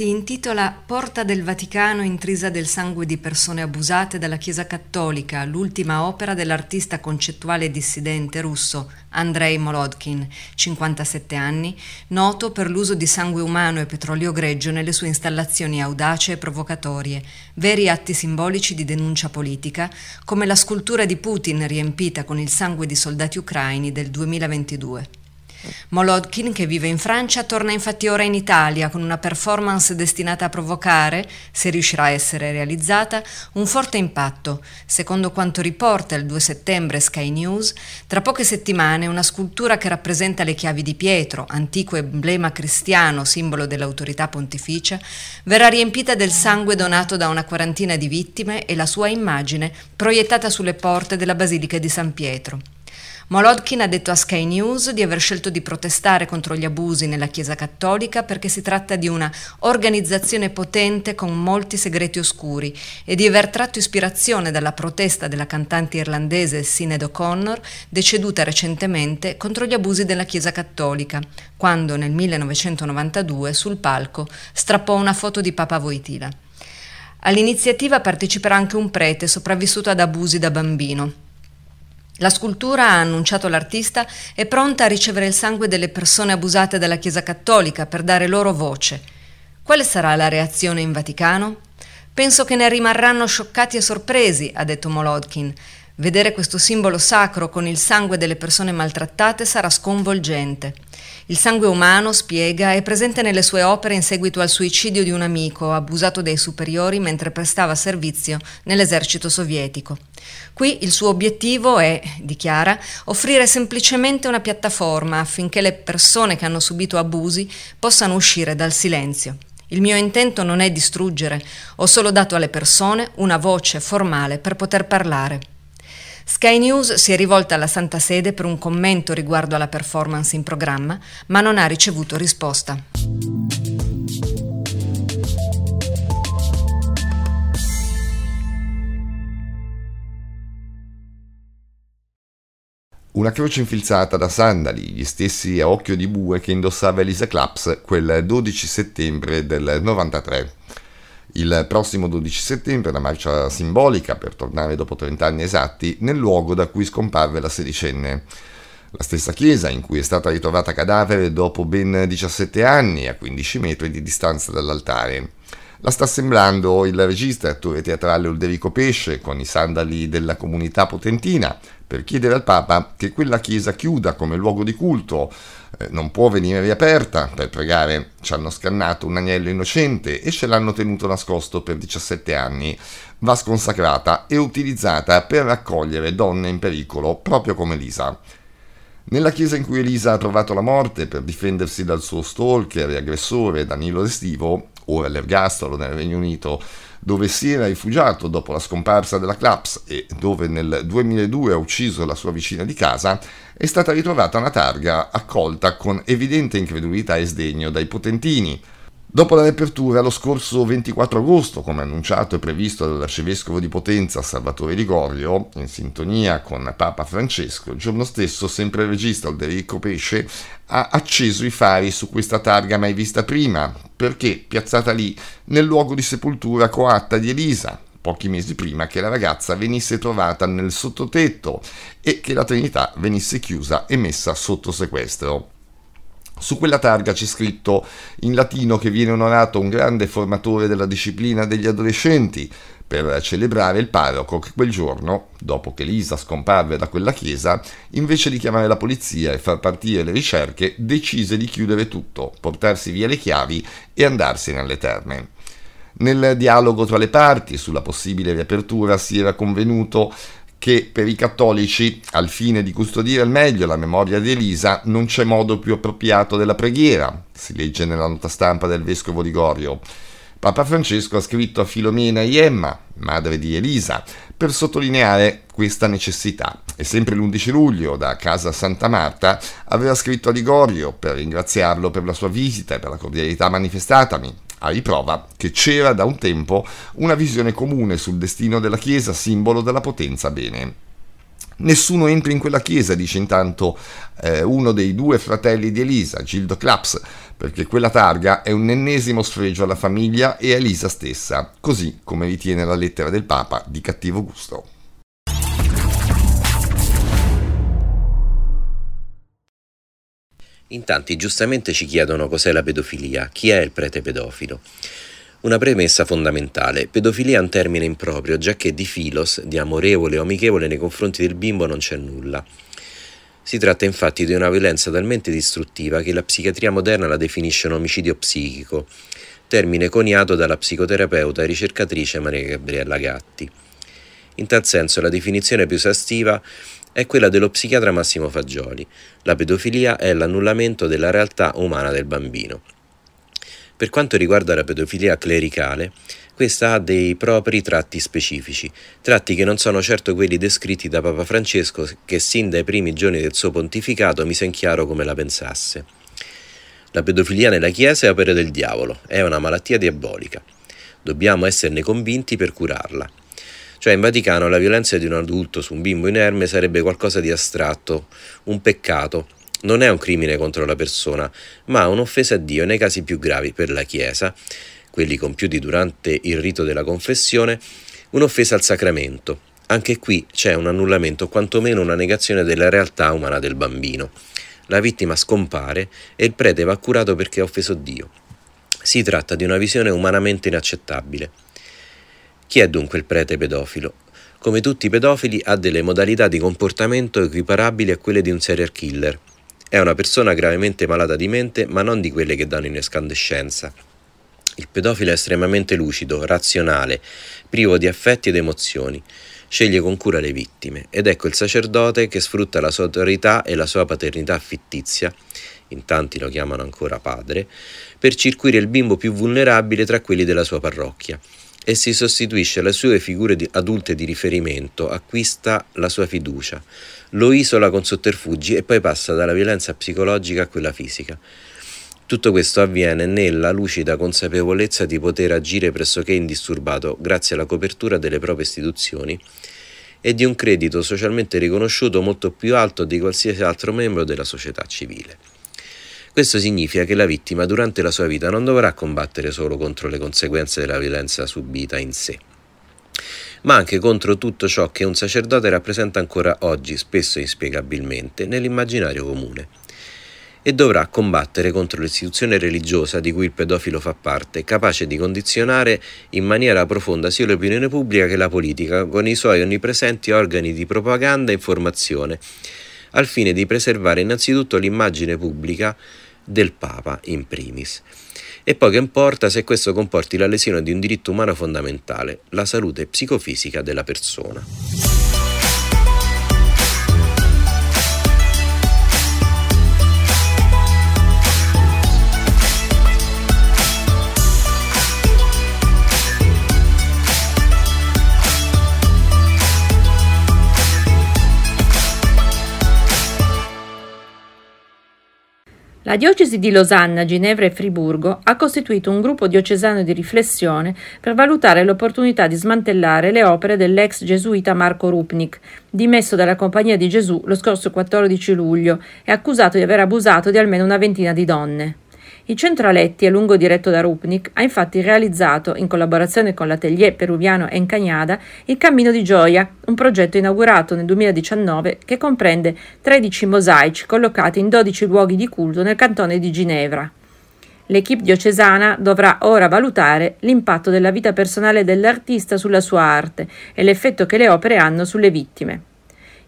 si intitola Porta del Vaticano intrisa del sangue di persone abusate dalla Chiesa Cattolica, l'ultima opera dell'artista concettuale dissidente russo Andrei Molodkin, 57 anni, noto per l'uso di sangue umano e petrolio greggio nelle sue installazioni audace e provocatorie, veri atti simbolici di denuncia politica, come la scultura di Putin riempita con il sangue di soldati ucraini del 2022. Molodkin, che vive in Francia, torna infatti ora in Italia con una performance destinata a provocare, se riuscirà a essere realizzata, un forte impatto. Secondo quanto riporta il 2 settembre Sky News, tra poche settimane una scultura che rappresenta le chiavi di Pietro, antico emblema cristiano, simbolo dell'autorità pontificia, verrà riempita del sangue donato da una quarantina di vittime e la sua immagine proiettata sulle porte della Basilica di San Pietro. Molodkin ha detto a Sky News di aver scelto di protestare contro gli abusi nella Chiesa cattolica perché si tratta di una organizzazione potente con molti segreti oscuri e di aver tratto ispirazione dalla protesta della cantante irlandese Sinead O'Connor, deceduta recentemente contro gli abusi della Chiesa cattolica, quando nel 1992 sul palco strappò una foto di Papa Voitila. All'iniziativa parteciperà anche un prete sopravvissuto ad abusi da bambino. La scultura, ha annunciato l'artista, è pronta a ricevere il sangue delle persone abusate dalla Chiesa Cattolica per dare loro voce. Quale sarà la reazione in Vaticano? Penso che ne rimarranno scioccati e sorpresi, ha detto Molodkin. Vedere questo simbolo sacro con il sangue delle persone maltrattate sarà sconvolgente. Il sangue umano, spiega, è presente nelle sue opere in seguito al suicidio di un amico abusato dai superiori mentre prestava servizio nell'esercito sovietico. Qui il suo obiettivo è, dichiara, offrire semplicemente una piattaforma affinché le persone che hanno subito abusi possano uscire dal silenzio. Il mio intento non è distruggere, ho solo dato alle persone una voce formale per poter parlare. Sky News si è rivolta alla Santa Sede per un commento riguardo alla performance in programma, ma non ha ricevuto risposta. Una croce infilzata da sandali, gli stessi a occhio di bue che indossava Elisa Claps quel 12 settembre del 93. Il prossimo 12 settembre una marcia simbolica per tornare dopo 30 anni esatti nel luogo da cui scomparve la sedicenne. La stessa chiesa in cui è stata ritrovata cadavere dopo ben 17 anni a 15 metri di distanza dall'altare. La sta sembrando il regista e attore teatrale Ulderico Pesce con i sandali della comunità potentina per chiedere al Papa che quella chiesa chiuda come luogo di culto eh, non può venire riaperta per pregare. Ci hanno scannato un agnello innocente e ce l'hanno tenuto nascosto per 17 anni. Va sconsacrata e utilizzata per raccogliere donne in pericolo, proprio come Lisa. Nella chiesa in cui Elisa ha trovato la morte per difendersi dal suo stalker e aggressore Danilo Restivo, ora all'ergastolo nel Regno Unito, dove si era rifugiato dopo la scomparsa della Claps e dove nel 2002 ha ucciso la sua vicina di casa, è stata ritrovata una targa accolta con evidente incredulità e sdegno dai potentini. Dopo la riapertura, lo scorso 24 agosto, come annunciato e previsto dall'arcivescovo di Potenza Salvatore Ligorio, in sintonia con Papa Francesco, il giorno stesso sempre il regista Alderico Pesce ha acceso i fari su questa targa mai vista prima, perché piazzata lì nel luogo di sepoltura coatta di Elisa, pochi mesi prima che la ragazza venisse trovata nel sottotetto e che la Trinità venisse chiusa e messa sotto sequestro. Su quella targa c'è scritto in latino che viene onorato un grande formatore della disciplina degli adolescenti per celebrare il parroco che quel giorno, dopo che Lisa scomparve da quella chiesa, invece di chiamare la polizia e far partire le ricerche, decise di chiudere tutto, portarsi via le chiavi e andarsene alle terme. Nel dialogo tra le parti sulla possibile riapertura si era convenuto che per i cattolici, al fine di custodire al meglio la memoria di Elisa, non c'è modo più appropriato della preghiera, si legge nella nota stampa del vescovo di Gorio. Papa Francesco ha scritto a Filomena Iemma, madre di Elisa, per sottolineare questa necessità. E sempre l'11 luglio, da casa Santa Marta, aveva scritto a Ligorio per ringraziarlo per la sua visita e per la cordialità manifestatami, a riprova che c'era da un tempo una visione comune sul destino della Chiesa, simbolo della potenza bene. Nessuno entra in quella chiesa, dice intanto eh, uno dei due fratelli di Elisa, Gildo Claps, perché quella targa è un ennesimo sfregio alla famiglia e a Elisa stessa, così come ritiene la lettera del Papa di cattivo gusto. In tanti giustamente ci chiedono cos'è la pedofilia, chi è il prete pedofilo. Una premessa fondamentale. Pedofilia è un termine improprio, già che di filos, di amorevole o amichevole nei confronti del bimbo non c'è nulla. Si tratta infatti di una violenza talmente distruttiva che la psichiatria moderna la definisce un omicidio psichico, termine coniato dalla psicoterapeuta e ricercatrice Maria Gabriella Gatti. In tal senso la definizione più esaustiva è quella dello psichiatra Massimo Fagioli. La pedofilia è l'annullamento della realtà umana del bambino. Per quanto riguarda la pedofilia clericale, questa ha dei propri tratti specifici, tratti che non sono certo quelli descritti da Papa Francesco che sin dai primi giorni del suo pontificato mise in chiaro come la pensasse. La pedofilia nella Chiesa è opera del diavolo, è una malattia diabolica. Dobbiamo esserne convinti per curarla. Cioè in Vaticano la violenza di un adulto su un bimbo inerme sarebbe qualcosa di astratto, un peccato. Non è un crimine contro la persona, ma un'offesa a Dio nei casi più gravi per la Chiesa, quelli compiuti durante il rito della confessione, un'offesa al sacramento. Anche qui c'è un annullamento, quantomeno una negazione della realtà umana del bambino. La vittima scompare e il prete va curato perché ha offeso Dio. Si tratta di una visione umanamente inaccettabile. Chi è dunque il prete pedofilo? Come tutti i pedofili ha delle modalità di comportamento equiparabili a quelle di un serial killer. È una persona gravemente malata di mente, ma non di quelle che danno in escandescenza. Il pedofilo è estremamente lucido, razionale, privo di affetti ed emozioni. Sceglie con cura le vittime ed ecco il sacerdote che sfrutta la sua autorità e la sua paternità fittizia, in tanti lo chiamano ancora padre, per circuire il bimbo più vulnerabile tra quelli della sua parrocchia e si sostituisce alle sue figure di adulte di riferimento, acquista la sua fiducia, lo isola con sotterfugi e poi passa dalla violenza psicologica a quella fisica. Tutto questo avviene nella lucida consapevolezza di poter agire pressoché indisturbato grazie alla copertura delle proprie istituzioni e di un credito socialmente riconosciuto molto più alto di qualsiasi altro membro della società civile. Questo significa che la vittima durante la sua vita non dovrà combattere solo contro le conseguenze della violenza subita in sé, ma anche contro tutto ciò che un sacerdote rappresenta ancora oggi, spesso inspiegabilmente, nell'immaginario comune. E dovrà combattere contro l'istituzione religiosa di cui il pedofilo fa parte, capace di condizionare in maniera profonda sia l'opinione pubblica che la politica, con i suoi onnipresenti organi di propaganda e informazione, al fine di preservare innanzitutto l'immagine pubblica del Papa in primis. E poi che importa se questo comporti la lesione di un diritto umano fondamentale, la salute psicofisica della persona. La diocesi di Losanna, Ginevra e Friburgo ha costituito un gruppo diocesano di riflessione per valutare l'opportunità di smantellare le opere dell'ex gesuita Marco Rupnik, dimesso dalla Compagnia di Gesù lo scorso 14 luglio e accusato di aver abusato di almeno una ventina di donne. Il centro Aletti, a lungo diretto da Rupnik, ha infatti realizzato, in collaborazione con l'atelier peruviano Encagnada, il Cammino di Gioia, un progetto inaugurato nel 2019 che comprende 13 mosaici collocati in 12 luoghi di culto nel cantone di Ginevra. L'equipe diocesana dovrà ora valutare l'impatto della vita personale dell'artista sulla sua arte e l'effetto che le opere hanno sulle vittime.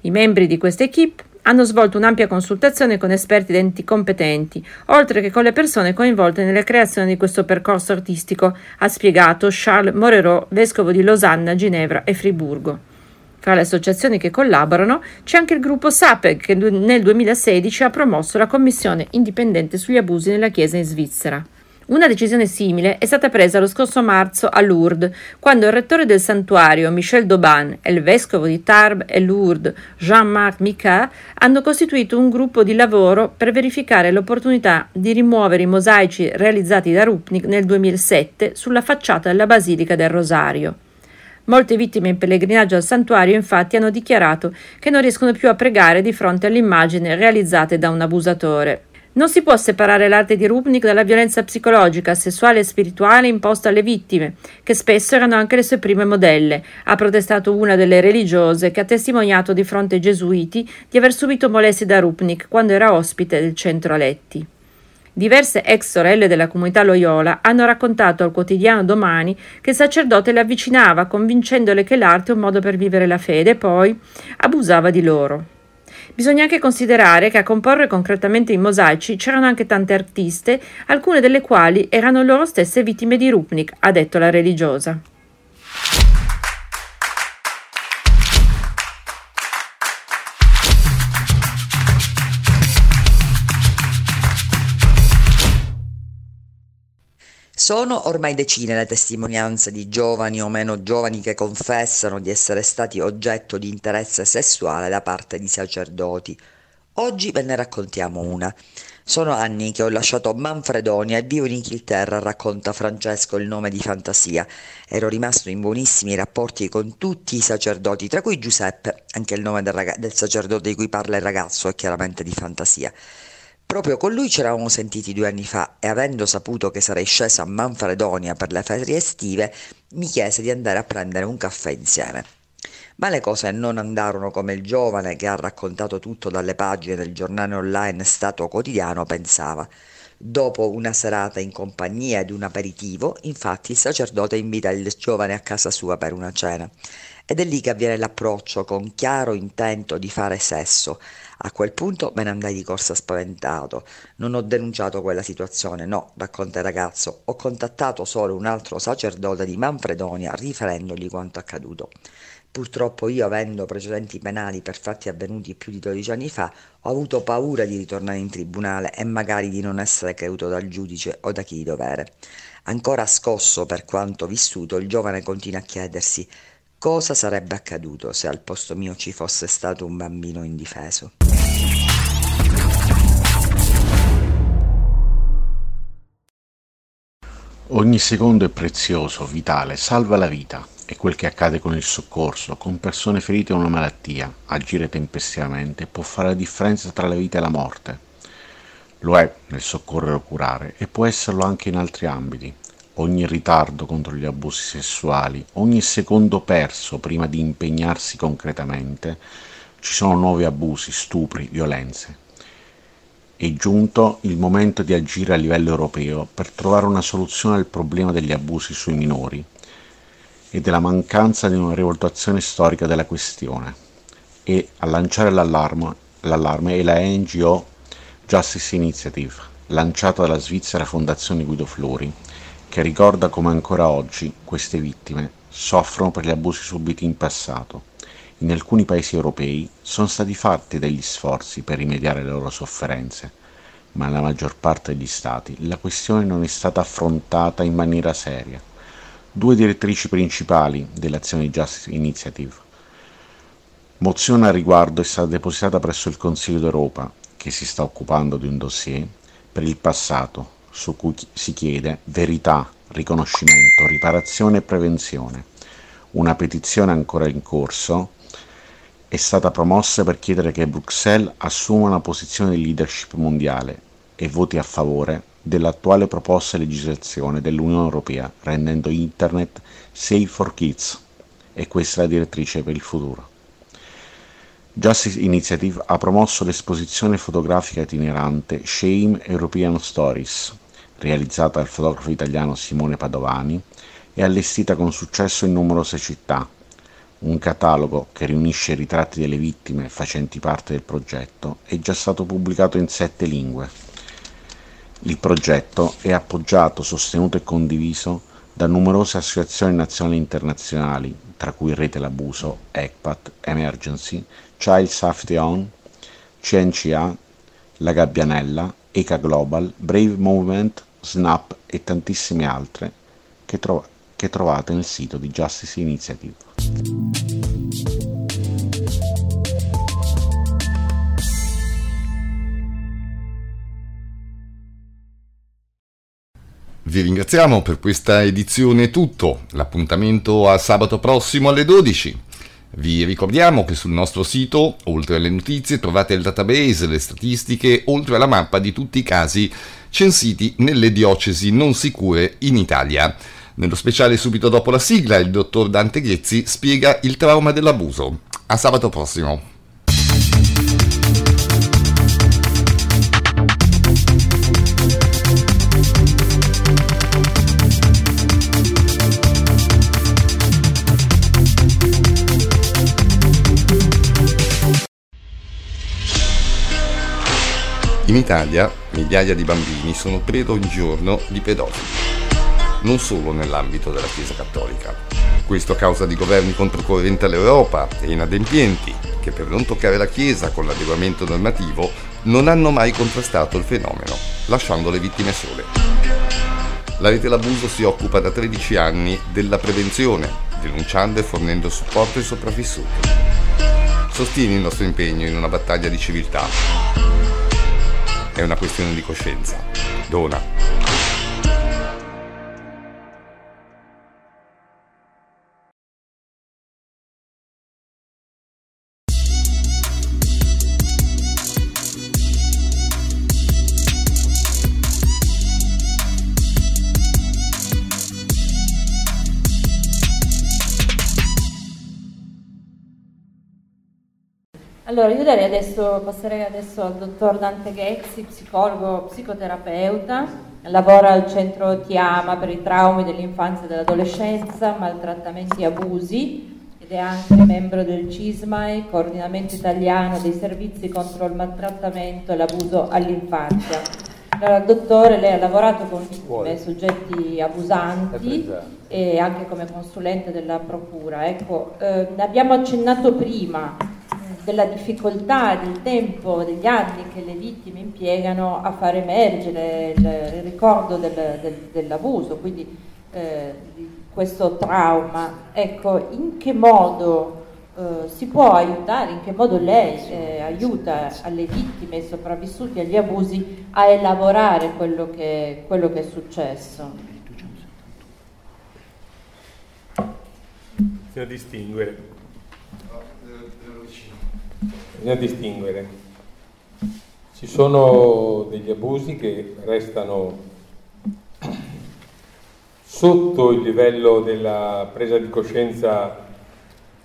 I membri di questa equipe hanno svolto un'ampia consultazione con esperti ed enti competenti, oltre che con le persone coinvolte nella creazione di questo percorso artistico, ha spiegato Charles Morerot, vescovo di Losanna, Ginevra e Friburgo. Fra le associazioni che collaborano c'è anche il gruppo SAPEG che nel 2016 ha promosso la commissione indipendente sugli abusi nella Chiesa in Svizzera. Una decisione simile è stata presa lo scorso marzo a Lourdes, quando il rettore del santuario, Michel Dauban, e il vescovo di Tarbes e Lourdes, Jean-Marc Micard, hanno costituito un gruppo di lavoro per verificare l'opportunità di rimuovere i mosaici realizzati da Rupnik nel 2007 sulla facciata della Basilica del Rosario. Molte vittime in pellegrinaggio al santuario infatti hanno dichiarato che non riescono più a pregare di fronte alle immagini realizzate da un abusatore. Non si può separare l'arte di Rupnik dalla violenza psicologica, sessuale e spirituale imposta alle vittime, che spesso erano anche le sue prime modelle, ha protestato una delle religiose che ha testimoniato di fronte ai gesuiti di aver subito molestie da Rupnik quando era ospite del centro Aletti. Diverse ex sorelle della comunità Loyola hanno raccontato al quotidiano Domani che il sacerdote le avvicinava convincendole che l'arte è un modo per vivere la fede e poi abusava di loro. Bisogna anche considerare che a comporre concretamente i mosaici c'erano anche tante artiste, alcune delle quali erano loro stesse vittime di Rupnik, ha detto la religiosa. Sono ormai decine le testimonianze di giovani o meno giovani che confessano di essere stati oggetto di interesse sessuale da parte di sacerdoti. Oggi ve ne raccontiamo una. Sono anni che ho lasciato Manfredonia e vivo in Inghilterra, racconta Francesco il nome di fantasia. Ero rimasto in buonissimi rapporti con tutti i sacerdoti, tra cui Giuseppe, anche il nome del, rag- del sacerdote di cui parla il ragazzo è chiaramente di fantasia. Proprio con lui ci eravamo sentiti due anni fa e avendo saputo che sarei scesa a Manfredonia per le ferie estive, mi chiese di andare a prendere un caffè insieme. Ma le cose non andarono come il giovane che ha raccontato tutto dalle pagine del giornale online Stato Quotidiano pensava. Dopo una serata in compagnia ed un aperitivo, infatti il sacerdote invita il giovane a casa sua per una cena. Ed è lì che avviene l'approccio con chiaro intento di fare sesso. A quel punto me ne andai di corsa spaventato. Non ho denunciato quella situazione, no, racconta il ragazzo. Ho contattato solo un altro sacerdote di Manfredonia riferendogli quanto accaduto. Purtroppo io, avendo precedenti penali per fatti avvenuti più di 12 anni fa, ho avuto paura di ritornare in tribunale e magari di non essere creduto dal giudice o da chi di dovere. Ancora scosso per quanto vissuto, il giovane continua a chiedersi cosa sarebbe accaduto se al posto mio ci fosse stato un bambino indifeso. Ogni secondo è prezioso, vitale, salva la vita. È quel che accade con il soccorso, con persone ferite da una malattia. Agire tempestivamente può fare la differenza tra la vita e la morte. Lo è nel soccorrere o curare e può esserlo anche in altri ambiti. Ogni ritardo contro gli abusi sessuali, ogni secondo perso prima di impegnarsi concretamente, ci sono nuovi abusi, stupri, violenze. È giunto il momento di agire a livello europeo per trovare una soluzione al problema degli abusi sui minori e della mancanza di una rivalutazione storica della questione e a lanciare l'allarme, l'allarme è la NGO Justice Initiative, lanciata dalla Svizzera Fondazione Guido Flori, che ricorda come ancora oggi queste vittime soffrono per gli abusi subiti in passato in alcuni paesi europei sono stati fatti degli sforzi per rimediare alle loro sofferenze, ma nella maggior parte degli Stati la questione non è stata affrontata in maniera seria. Due direttrici principali dell'azione Justice Initiative. Mozione al riguardo è stata depositata presso il Consiglio d'Europa, che si sta occupando di un dossier per il passato, su cui si chiede verità, riconoscimento, riparazione e prevenzione. Una petizione ancora in corso è stata promossa per chiedere che Bruxelles assuma una posizione di leadership mondiale e voti a favore dell'attuale proposta legislazione dell'Unione Europea rendendo Internet safe for kids e questa è la direttrice per il futuro. Justice Initiative ha promosso l'esposizione fotografica itinerante Shame European Stories, realizzata dal fotografo italiano Simone Padovani e allestita con successo in numerose città, un catalogo che riunisce i ritratti delle vittime facenti parte del progetto è già stato pubblicato in sette lingue. Il progetto è appoggiato, sostenuto e condiviso da numerose associazioni nazionali e internazionali, tra cui Rete l'Abuso, ECPAT, Emergency, Child Safety On, CNCA, La Gabbianella, ECA Global, Brave Movement, SNAP e tantissime altre che, tro- che trovate nel sito di Justice Initiative. Vi ringraziamo per questa edizione tutto. L'appuntamento a sabato prossimo alle 12. Vi ricordiamo che sul nostro sito, oltre alle notizie, trovate il database, le statistiche, oltre alla mappa di tutti i casi censiti nelle diocesi non sicure in Italia. Nello speciale subito dopo la sigla, il dottor Dante Ghezzi spiega il trauma dell'abuso. A sabato prossimo. In Italia migliaia di bambini sono preda ogni giorno di pedofili, non solo nell'ambito della Chiesa Cattolica. Questo a causa di governi controcorrente all'Europa e inadempienti che per non toccare la Chiesa con l'adeguamento normativo non hanno mai contrastato il fenomeno, lasciando le vittime sole. La rete L'Abuso si occupa da 13 anni della prevenzione, denunciando e fornendo supporto ai sopravvissuti. Sostieni il nostro impegno in una battaglia di civiltà è una questione di coscienza. Dona. Allora, io darei adesso, passerei adesso al dottor Dante Ghezzi, psicologo, psicoterapeuta, lavora al centro Tiama per i traumi dell'infanzia e dell'adolescenza, maltrattamenti e abusi ed è anche membro del CISMAI, coordinamento italiano dei servizi contro il maltrattamento e l'abuso all'infanzia. Allora, dottore, lei ha lavorato con vittime, soggetti abusanti e anche come consulente della Procura. Ecco, eh, ne abbiamo accennato prima della difficoltà, del tempo, degli anni che le vittime impiegano a far emergere il, il ricordo del, del, dell'abuso, quindi eh, questo trauma. Ecco, in che modo eh, si può aiutare, in che modo lei eh, aiuta alle vittime e sopravvissuti agli abusi a elaborare quello che, quello che è successo? Bisogna distinguere bisogna distinguere. Ci sono degli abusi che restano sotto il livello della presa di coscienza,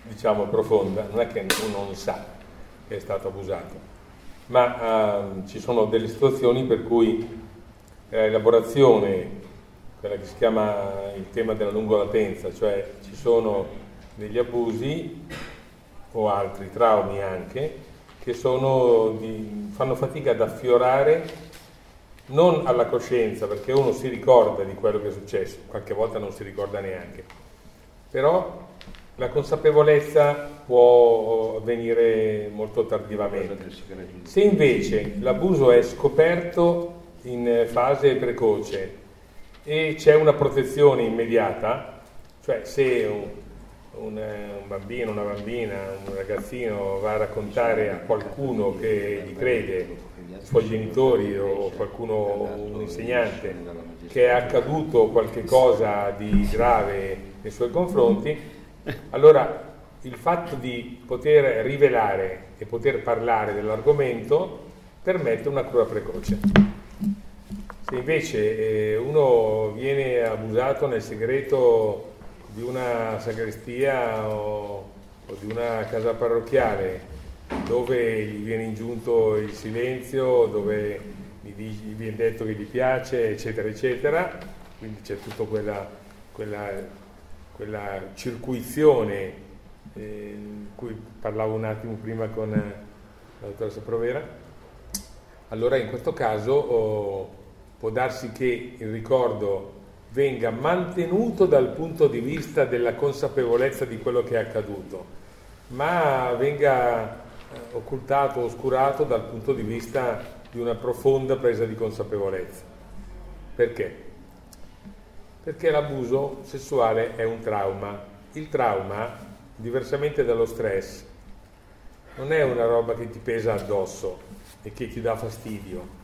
diciamo, profonda, non è che uno non sa che è stato abusato, ma uh, ci sono delle situazioni per cui l'elaborazione, quella che si chiama il tema della lungolatenza, cioè ci sono degli abusi o altri traumi anche, che di, fanno fatica ad affiorare non alla coscienza, perché uno si ricorda di quello che è successo, qualche volta non si ricorda neanche, però la consapevolezza può avvenire molto tardivamente. Se invece l'abuso è scoperto in fase precoce e c'è una protezione immediata, cioè se un, un, bambino, una bambina, un ragazzino va a raccontare a qualcuno che gli crede, suoi genitori o qualcuno, un insegnante, che è accaduto qualche cosa di grave nei suoi confronti, allora il fatto di poter rivelare e poter parlare dell'argomento permette una cura precoce. Se invece eh, uno viene abusato nel segreto di una sagrestia o, o di una casa parrocchiale dove gli viene ingiunto il silenzio, dove gli, viene detto che gli piace, eccetera, eccetera, quindi c'è tutta quella, quella, quella circuizione eh, di cui parlavo un attimo prima con la dottoressa Provera. Allora in questo caso oh, può darsi che il ricordo venga mantenuto dal punto di vista della consapevolezza di quello che è accaduto, ma venga eh, occultato, oscurato dal punto di vista di una profonda presa di consapevolezza. Perché? Perché l'abuso sessuale è un trauma. Il trauma, diversamente dallo stress, non è una roba che ti pesa addosso e che ti dà fastidio.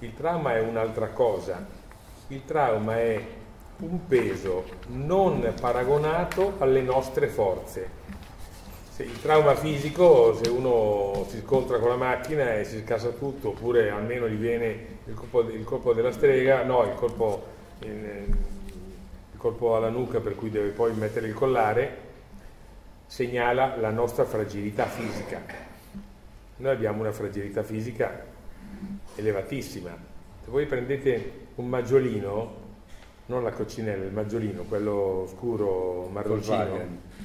Il trauma è un'altra cosa il trauma è un peso non paragonato alle nostre forze. Se il trauma fisico, se uno si scontra con la macchina e si scassa tutto, oppure almeno gli viene il colpo, il colpo della strega, no, il colpo, il, colpo alla nuca per cui deve poi mettere il collare, segnala la nostra fragilità fisica. Noi abbiamo una fragilità fisica elevatissima. Se voi prendete un maggiolino, non la coccinella, il maggiolino, quello scuro marroncino,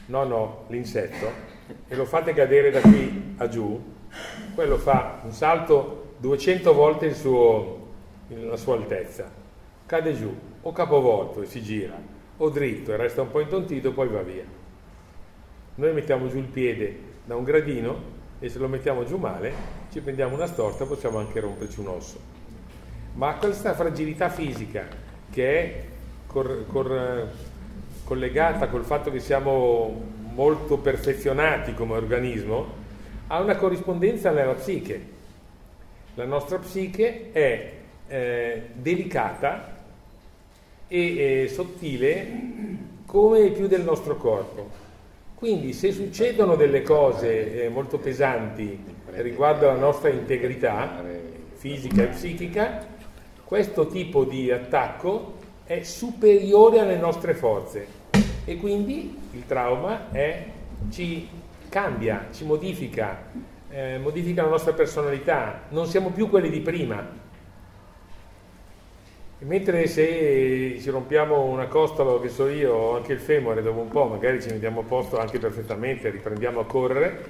no, no, l'insetto, e lo fate cadere da qui a giù, quello fa un salto 200 volte suo, la sua altezza, cade giù, o capovolto e si gira, o dritto e resta un po' intontito, poi va via. Noi mettiamo giù il piede da un gradino e se lo mettiamo giù male ci prendiamo una storta, possiamo anche romperci un osso. Ma questa fragilità fisica che è cor- cor- collegata col fatto che siamo molto perfezionati come organismo, ha una corrispondenza nella psiche. La nostra psiche è eh, delicata e eh, sottile come più del nostro corpo. Quindi se succedono delle cose eh, molto pesanti riguardo alla nostra integrità fisica e psichica, questo tipo di attacco è superiore alle nostre forze e quindi il trauma è, ci cambia, ci modifica, eh, modifica la nostra personalità, non siamo più quelli di prima, Mentre se ci rompiamo una costola, che so io, o anche il femore dopo un po', magari ci mettiamo a posto anche perfettamente, riprendiamo a correre,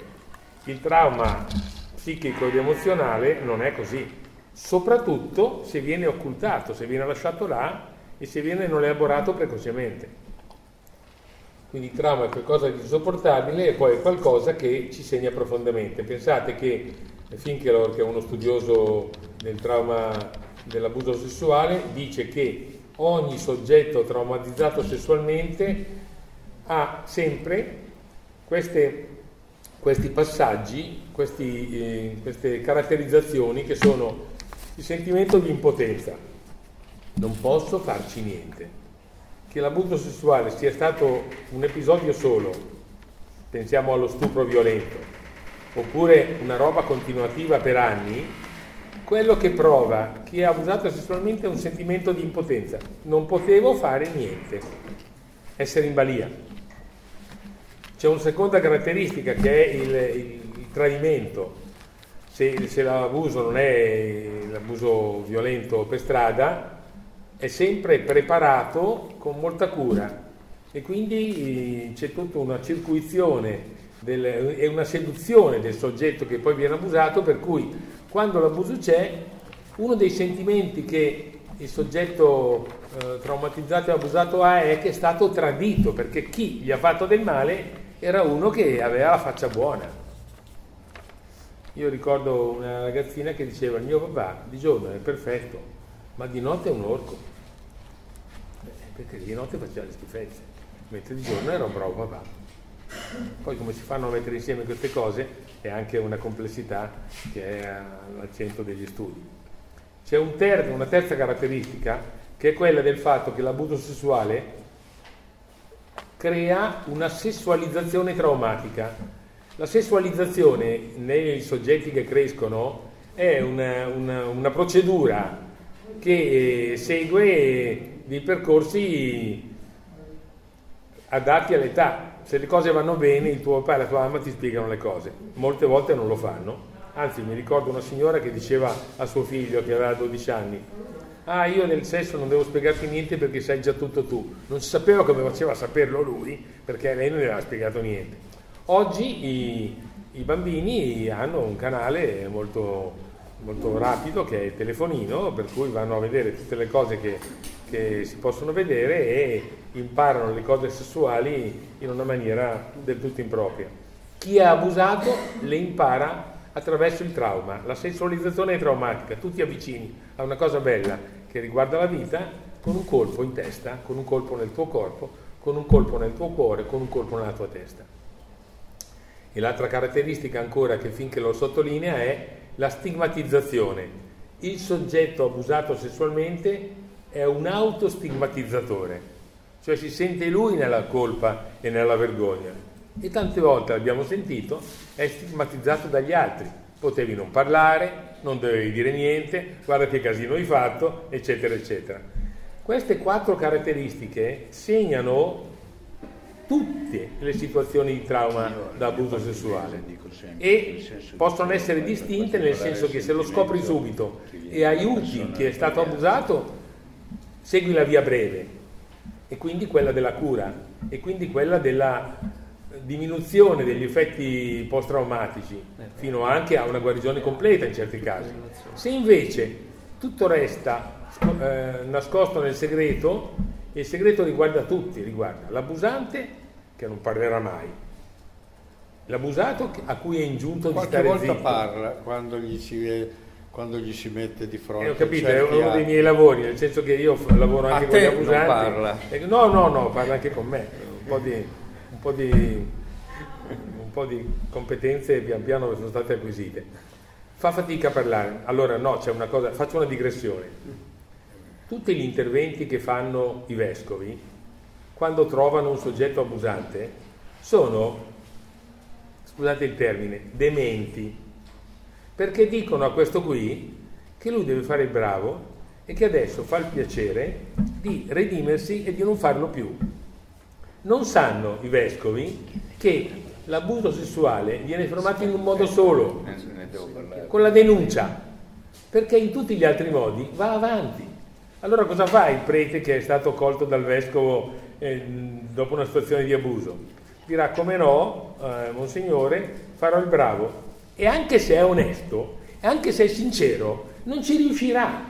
il trauma psichico ed emozionale non è così. Soprattutto se viene occultato, se viene lasciato là e se viene non elaborato precocemente. Quindi il trauma è qualcosa di insopportabile e poi è qualcosa che ci segna profondamente. Pensate che Finkelor, che è uno studioso del trauma dell'abuso sessuale dice che ogni soggetto traumatizzato sessualmente ha sempre queste, questi passaggi, questi, eh, queste caratterizzazioni che sono il sentimento di impotenza, non posso farci niente. Che l'abuso sessuale sia stato un episodio solo, pensiamo allo stupro violento, oppure una roba continuativa per anni, quello che prova chi è abusato sessualmente è un sentimento di impotenza. Non potevo fare niente, essere in balia. C'è una seconda caratteristica che è il, il, il tradimento. Se, se, l'abuso non è l'abuso violento per strada, è sempre preparato con molta cura e quindi eh, c'è tutta una circuizione e una seduzione del soggetto che poi viene abusato per cui quando l'abuso c'è, uno dei sentimenti che il soggetto eh, traumatizzato e abusato ha è che è stato tradito, perché chi gli ha fatto del male era uno che aveva la faccia buona. Io ricordo una ragazzina che diceva il mio papà di giorno è perfetto, ma di notte è un orco, eh, perché di notte faceva le schifezze, mentre di giorno era un bravo papà. Poi come si fanno a mettere insieme queste cose è anche una complessità che è al centro degli studi. C'è un ter- una terza caratteristica che è quella del fatto che l'abuso sessuale crea una sessualizzazione traumatica. La sessualizzazione nei soggetti che crescono è una, una, una procedura che segue dei percorsi adatti all'età se le cose vanno bene il tuo papà e la tua mamma ti spiegano le cose, molte volte non lo fanno. Anzi, mi ricordo una signora che diceva a suo figlio che aveva 12 anni, ah io nel sesso non devo spiegarti niente perché sai già tutto tu. Non si sapeva come faceva a saperlo lui perché lei non gli aveva spiegato niente. Oggi i, i bambini hanno un canale molto, molto rapido che è il telefonino per cui vanno a vedere tutte le cose che, che si possono vedere e imparano le cose sessuali in una maniera del tutto impropria. Chi è abusato le impara attraverso il trauma. La sessualizzazione è traumatica, tu ti avvicini a una cosa bella che riguarda la vita con un colpo in testa, con un colpo nel tuo corpo, con un colpo nel tuo cuore, con un colpo nella tua testa. E l'altra caratteristica ancora che finché lo sottolinea è la stigmatizzazione. Il soggetto abusato sessualmente è un autostigmatizzatore, cioè si sente lui nella colpa e nella vergogna. E tante volte l'abbiamo sentito, è stigmatizzato dagli altri. Potevi non parlare, non dovevi dire niente, guarda che casino hai fatto, eccetera, eccetera. Queste quattro caratteristiche segnano tutte le situazioni di trauma da abuso sessuale e possono essere distinte nel senso che se lo scopri subito e aiuti chi è stato abusato, segui la via breve e quindi quella della cura e quindi quella della diminuzione degli effetti post-traumatici fino anche a una guarigione completa in certi casi. Se invece tutto resta eh, nascosto nel segreto, il segreto riguarda tutti, riguarda l'abusante che non parlerà mai. L'abusato a cui è ingiunto Qualche di stare volta zitto. parla quando gli, si, quando gli si mette di fronte. Eh, ho capito, è uno dei atti. miei lavori, nel senso che io lavoro A anche con te gli non abusanti. parla. E- no, no, no, parla anche con me. Un po' di, un po' di, un po' di competenze pian piano sono state acquisite. Fa fatica a parlare. Allora, no, c'è una cosa, faccio una digressione. Tutti gli interventi che fanno i vescovi, quando trovano un soggetto abusante, sono, scusate il termine, dementi, perché dicono a questo qui che lui deve fare il bravo e che adesso fa il piacere di redimersi e di non farlo più. Non sanno i vescovi che l'abuso sessuale viene fermato in un modo solo, con la denuncia, perché in tutti gli altri modi va avanti. Allora cosa fa il prete che è stato colto dal vescovo eh, dopo una situazione di abuso? Dirà come no, eh, monsignore, farò il bravo. E anche se è onesto, e anche se è sincero, non ci riuscirà.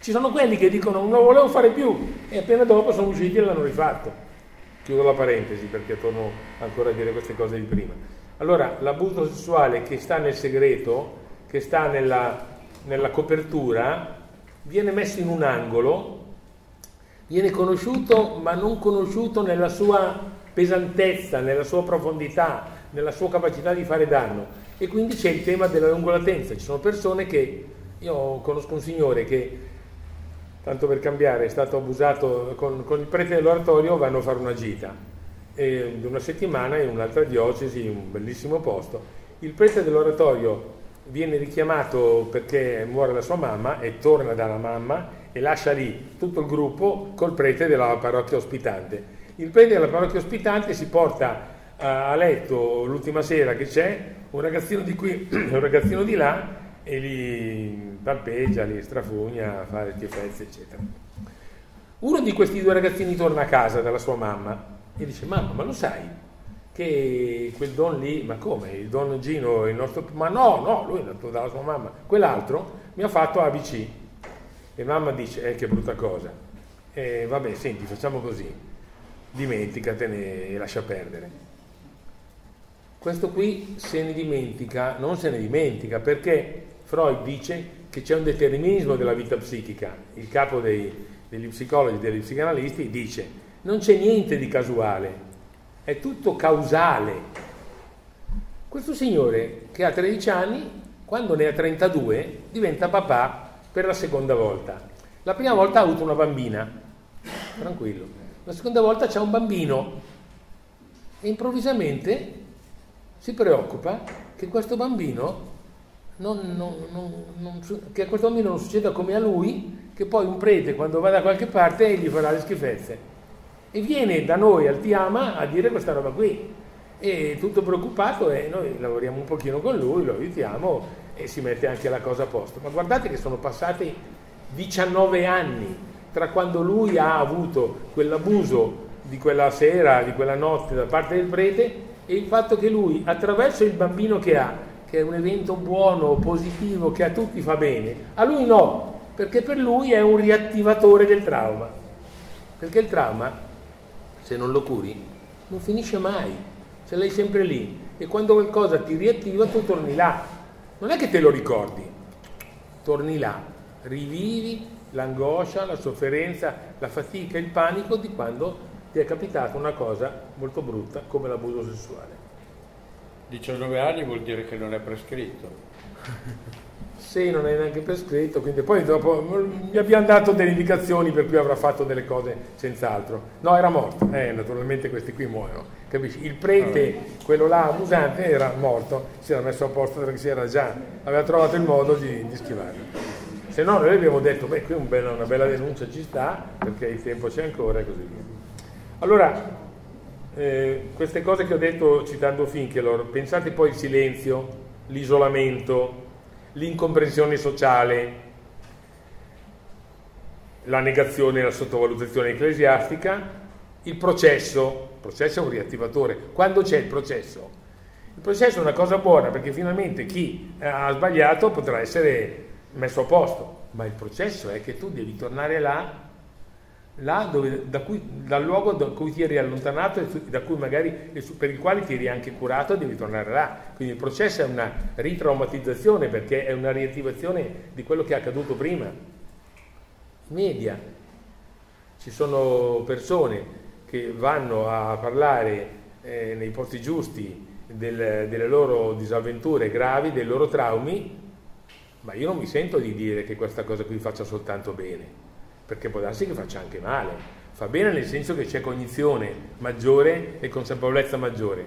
Ci sono quelli che dicono non lo volevo fare più e appena dopo sono usciti e l'hanno rifatto. Chiudo la parentesi perché torno ancora a dire queste cose di prima. Allora, l'abuso sessuale che sta nel segreto, che sta nella, nella copertura, viene messo in un angolo, viene conosciuto ma non conosciuto nella sua pesantezza, nella sua profondità, nella sua capacità di fare danno. E quindi c'è il tema della lungolatenza. Ci sono persone che, io conosco un signore che, tanto per cambiare, è stato abusato con, con il prete dell'oratorio, vanno a fare una gita di una settimana in un'altra diocesi, in un bellissimo posto. Il prete dell'oratorio viene richiamato perché muore la sua mamma e torna dalla mamma e lascia lì tutto il gruppo col prete della parrocchia ospitante. Il prete della parrocchia ospitante si porta a, a letto l'ultima sera che c'è un ragazzino di qui e un ragazzino di là e li palpeggia, li strafugna, fa le schifezze, eccetera. Uno di questi due ragazzini torna a casa dalla sua mamma e dice: Mamma, ma lo sai che quel don lì, ma come? Il don Gino, il nostro. Ma no, no, lui è nato dalla sua mamma. Quell'altro mi ha fatto ABC. E mamma dice: Eh, che brutta cosa. E vabbè, senti, facciamo così. Dimenticatene e lascia perdere. Questo qui se ne dimentica, non se ne dimentica perché Freud dice che c'è un determinismo della vita psichica. Il capo dei, degli psicologi, degli psicanalisti dice non c'è niente di casuale, è tutto causale. Questo signore che ha 13 anni, quando ne ha 32, diventa papà per la seconda volta. La prima volta ha avuto una bambina, tranquillo. La seconda volta c'è un bambino e improvvisamente si preoccupa che questo bambino non, non, non, che a questo bambino non succeda come a lui, che poi un prete quando va da qualche parte gli farà le schifezze. E viene da noi al Tiama a dire questa roba qui. E tutto preoccupato e noi lavoriamo un pochino con lui, lo aiutiamo e si mette anche la cosa a posto. Ma guardate che sono passati 19 anni tra quando lui ha avuto quell'abuso di quella sera, di quella notte da parte del prete e il fatto che lui attraverso il bambino che ha, che è un evento buono, positivo, che a tutti fa bene, a lui no, perché per lui è un riattivatore del trauma. Perché il trauma, se non lo curi, non finisce mai, ce l'hai sempre lì e quando qualcosa ti riattiva tu torni là. Non è che te lo ricordi, torni là, rivivi l'angoscia, la sofferenza, la fatica, il panico di quando ti è capitata una cosa molto brutta come l'abuso sessuale. 19 anni vuol dire che non è prescritto. Sì, non è neanche prescritto, quindi poi dopo mi abbiamo dato delle indicazioni per cui avrà fatto delle cose senz'altro. No, era morto, eh, naturalmente questi qui muoiono, capisci? Il prete, quello là abusante, era morto, si era messo a posto perché si era già, aveva trovato il modo di, di schivarlo. Se no noi abbiamo detto, beh, qui un bella, una bella denuncia ci sta, perché il tempo c'è ancora e così via. Allora, eh, queste cose che ho detto citando Finkelor, pensate poi al silenzio, l'isolamento, l'incomprensione sociale, la negazione e la sottovalutazione ecclesiastica, il processo, il processo è un riattivatore. Quando c'è il processo? Il processo è una cosa buona perché finalmente chi ha sbagliato potrà essere messo a posto, ma il processo è che tu devi tornare là là dove, da cui, dal luogo da cui ti eri allontanato e da cui magari, per il quale ti eri anche curato devi tornare là. Quindi il processo è una ritraumatizzazione perché è una riattivazione di quello che è accaduto prima. Media. Ci sono persone che vanno a parlare eh, nei posti giusti del, delle loro disavventure gravi, dei loro traumi, ma io non mi sento di dire che questa cosa qui faccia soltanto bene perché può darsi che faccia anche male. Fa bene nel senso che c'è cognizione maggiore e consapevolezza maggiore,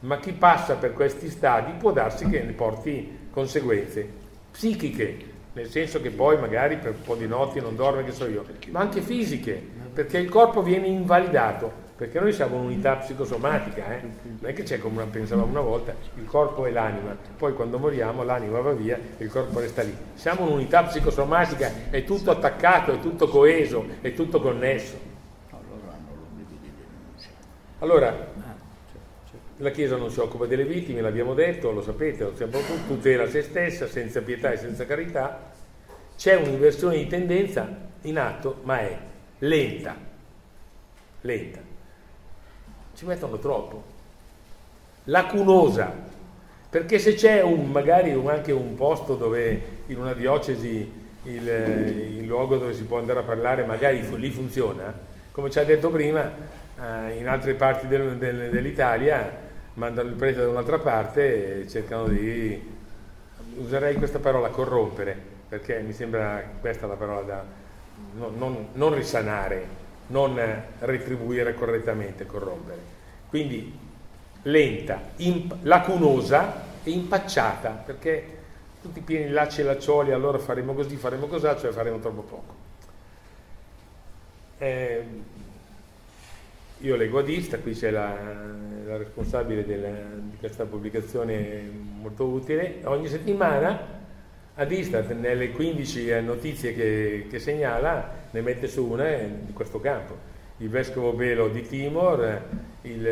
ma chi passa per questi stadi può darsi che ne porti conseguenze psichiche, nel senso che poi magari per un po' di notti non dorme, che so io, ma anche fisiche, perché il corpo viene invalidato perché noi siamo un'unità psicosomatica, eh? non è che c'è come pensavamo una volta, il corpo e l'anima, poi quando moriamo l'anima va via e il corpo resta lì. Siamo un'unità psicosomatica, è tutto attaccato, è tutto coeso, è tutto connesso. Allora, la Chiesa non si occupa delle vittime, l'abbiamo detto, lo sapete, lo sappiamo tutti, tutela se stessa, senza pietà e senza carità. C'è un'inversione di tendenza in atto, ma è lenta, lenta ci mettono troppo. Lacunosa, perché se c'è un, magari anche un posto dove in una diocesi il, il, luogo dove si può andare a parlare magari lì funziona, come ci ha detto prima, eh, in altre parti del, del, dell'Italia mandano il prete da un'altra parte e cercano di, userei questa parola, corrompere, perché mi sembra questa la parola da non, non, non risanare, non retribuire correttamente, corrompere. Quindi lenta, imp- lacunosa e impacciata, perché tutti pieni lacci e laccioli, allora faremo così, faremo così, cioè faremo troppo poco. Eh, io leggo Adista, qui c'è la, la responsabile della, di questa pubblicazione molto utile, ogni settimana Adistat nelle 15 notizie che, che segnala ne mette su una di questo campo il vescovo Belo di Timor, il,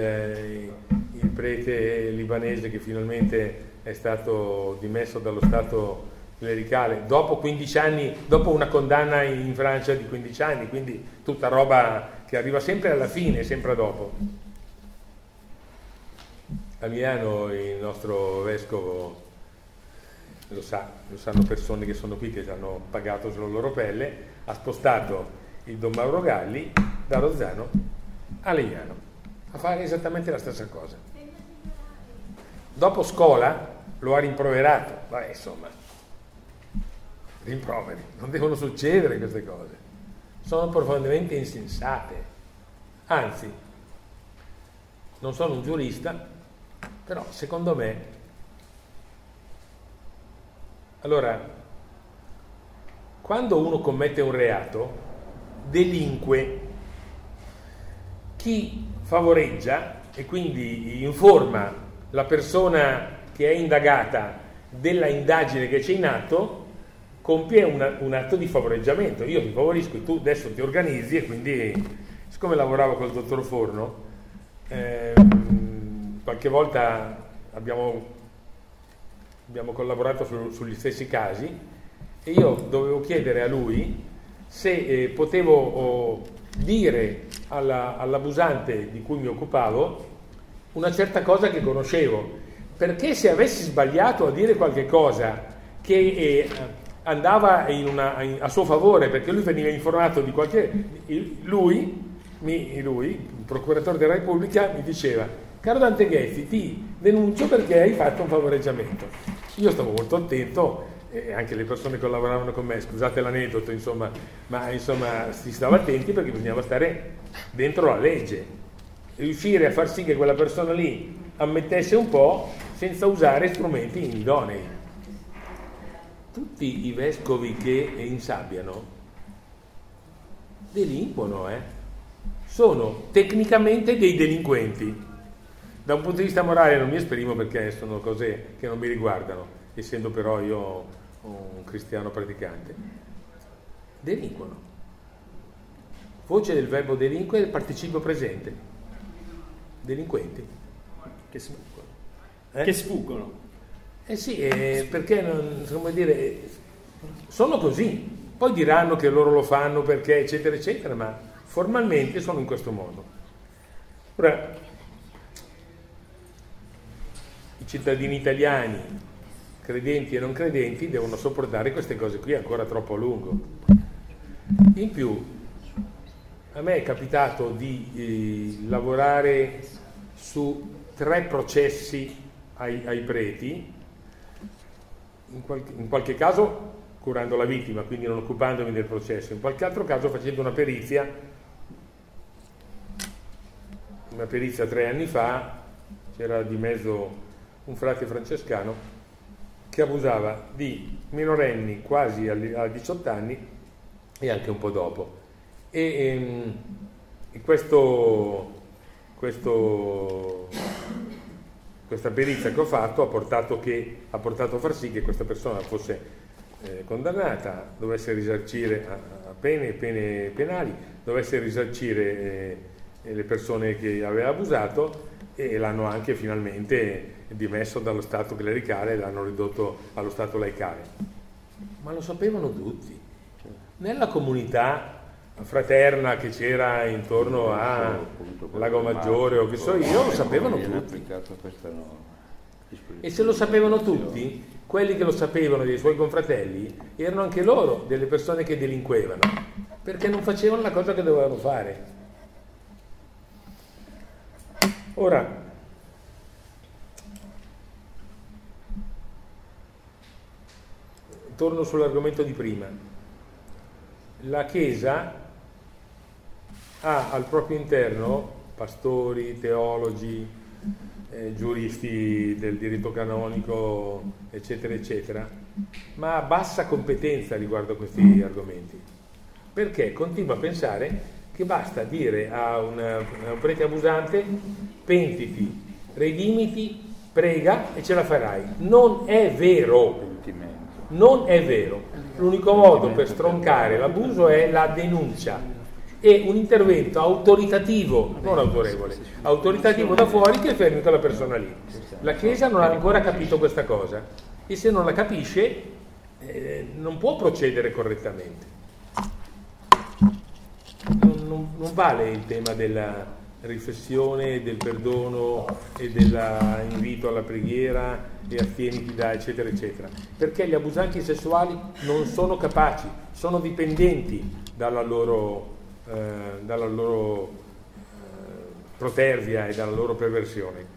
il, prete libanese che finalmente è stato dimesso dallo Stato clericale dopo 15 anni, dopo una condanna in Francia di 15 anni, quindi tutta roba che arriva sempre alla fine, sempre dopo. A Milano il nostro vescovo lo sa, lo sanno persone che sono qui che hanno pagato sulla loro pelle, ha spostato il Don Mauro Galli da Rozzano a Legnano a fare esattamente la stessa cosa. Dopo scuola lo ha rimproverato, ma insomma, rimproveri, non devono succedere queste cose, sono profondamente insensate. Anzi, non sono un giurista, però secondo me, allora, quando uno commette un reato, delinque chi favoreggia e quindi informa la persona che è indagata della indagine che c'è in atto compie una, un atto di favoreggiamento. Io ti favorisco tu adesso ti organizzi e quindi, siccome lavoravo col dottor Forno, eh, qualche volta abbiamo, abbiamo collaborato su, sugli stessi casi e io dovevo chiedere a lui se eh, potevo oh, dire alla, all'abusante di cui mi occupavo una certa cosa che conoscevo, perché se avessi sbagliato a dire qualche cosa che eh, andava una, in, a suo favore, perché lui veniva informato di qualche... lui, mi, lui, il procuratore della Repubblica, mi diceva, caro Dante Ghezzi, ti denuncio perché hai fatto un favoreggiamento. Io stavo molto attento e anche le persone che lavoravano con me, scusate l'aneddoto, insomma, ma insomma si stava attenti perché bisognava stare dentro la legge, riuscire a far sì che quella persona lì ammettesse un po' senza usare strumenti idonei. Tutti i vescovi che insabbiano delinquono, eh? sono tecnicamente dei delinquenti. Da un punto di vista morale non mi esprimo perché sono cose che non mi riguardano, essendo però io un cristiano praticante. Delinquono. Voce del verbo delinquere, participio presente. Delinquenti. Che sfuggono. Eh? Che sfuggono. Eh sì, eh, perché non, come dire, sono così. Poi diranno che loro lo fanno perché, eccetera, eccetera, ma formalmente sono in questo modo. Ora, i cittadini italiani, credenti e non credenti, devono sopportare queste cose qui ancora troppo a lungo. In più, a me è capitato di eh, lavorare su tre processi ai, ai preti, in qualche, in qualche caso curando la vittima, quindi non occupandomi del processo, in qualche altro caso facendo una perizia, una perizia tre anni fa, c'era di mezzo un frate francescano che abusava di minorenni quasi a 18 anni e anche un po' dopo. E, ehm, e questo, questo, questa perizia che ho fatto ha portato, che, ha portato a far sì che questa persona fosse eh, condannata, dovesse risarcire a, a pene, pene penali, dovesse risarcire eh, le persone che aveva abusato e l'hanno anche finalmente dimesso dallo Stato clericale e l'hanno ridotto allo Stato laicale. Ma lo sapevano tutti. Nella comunità fraterna che c'era intorno a Lago Maggiore o che so io, lo sapevano tutti. E se lo sapevano tutti, quelli che lo sapevano dei suoi confratelli erano anche loro delle persone che delinquevano, perché non facevano la cosa che dovevano fare. Ora, torno sull'argomento di prima. La Chiesa ha al proprio interno pastori, teologi, eh, giuristi del diritto canonico, eccetera, eccetera, ma ha bassa competenza riguardo a questi argomenti, perché continua a pensare che basta dire a, una, a un prete abusante pentiti, redimiti, prega e ce la farai. Non è vero. Non è vero. L'unico modo per stroncare l'abuso è la denuncia e un intervento autoritativo, non autorevole, autoritativo da fuori che fermi quella persona lì. La Chiesa non ha ancora capito questa cosa e se non la capisce eh, non può procedere correttamente. Non, non, non vale il tema della riflessione, del perdono e dell'invito alla preghiera e attieniti da eccetera eccetera, perché gli abusanti sessuali non sono capaci, sono dipendenti dalla loro eh, dalla loro eh, protervia e dalla loro perversione.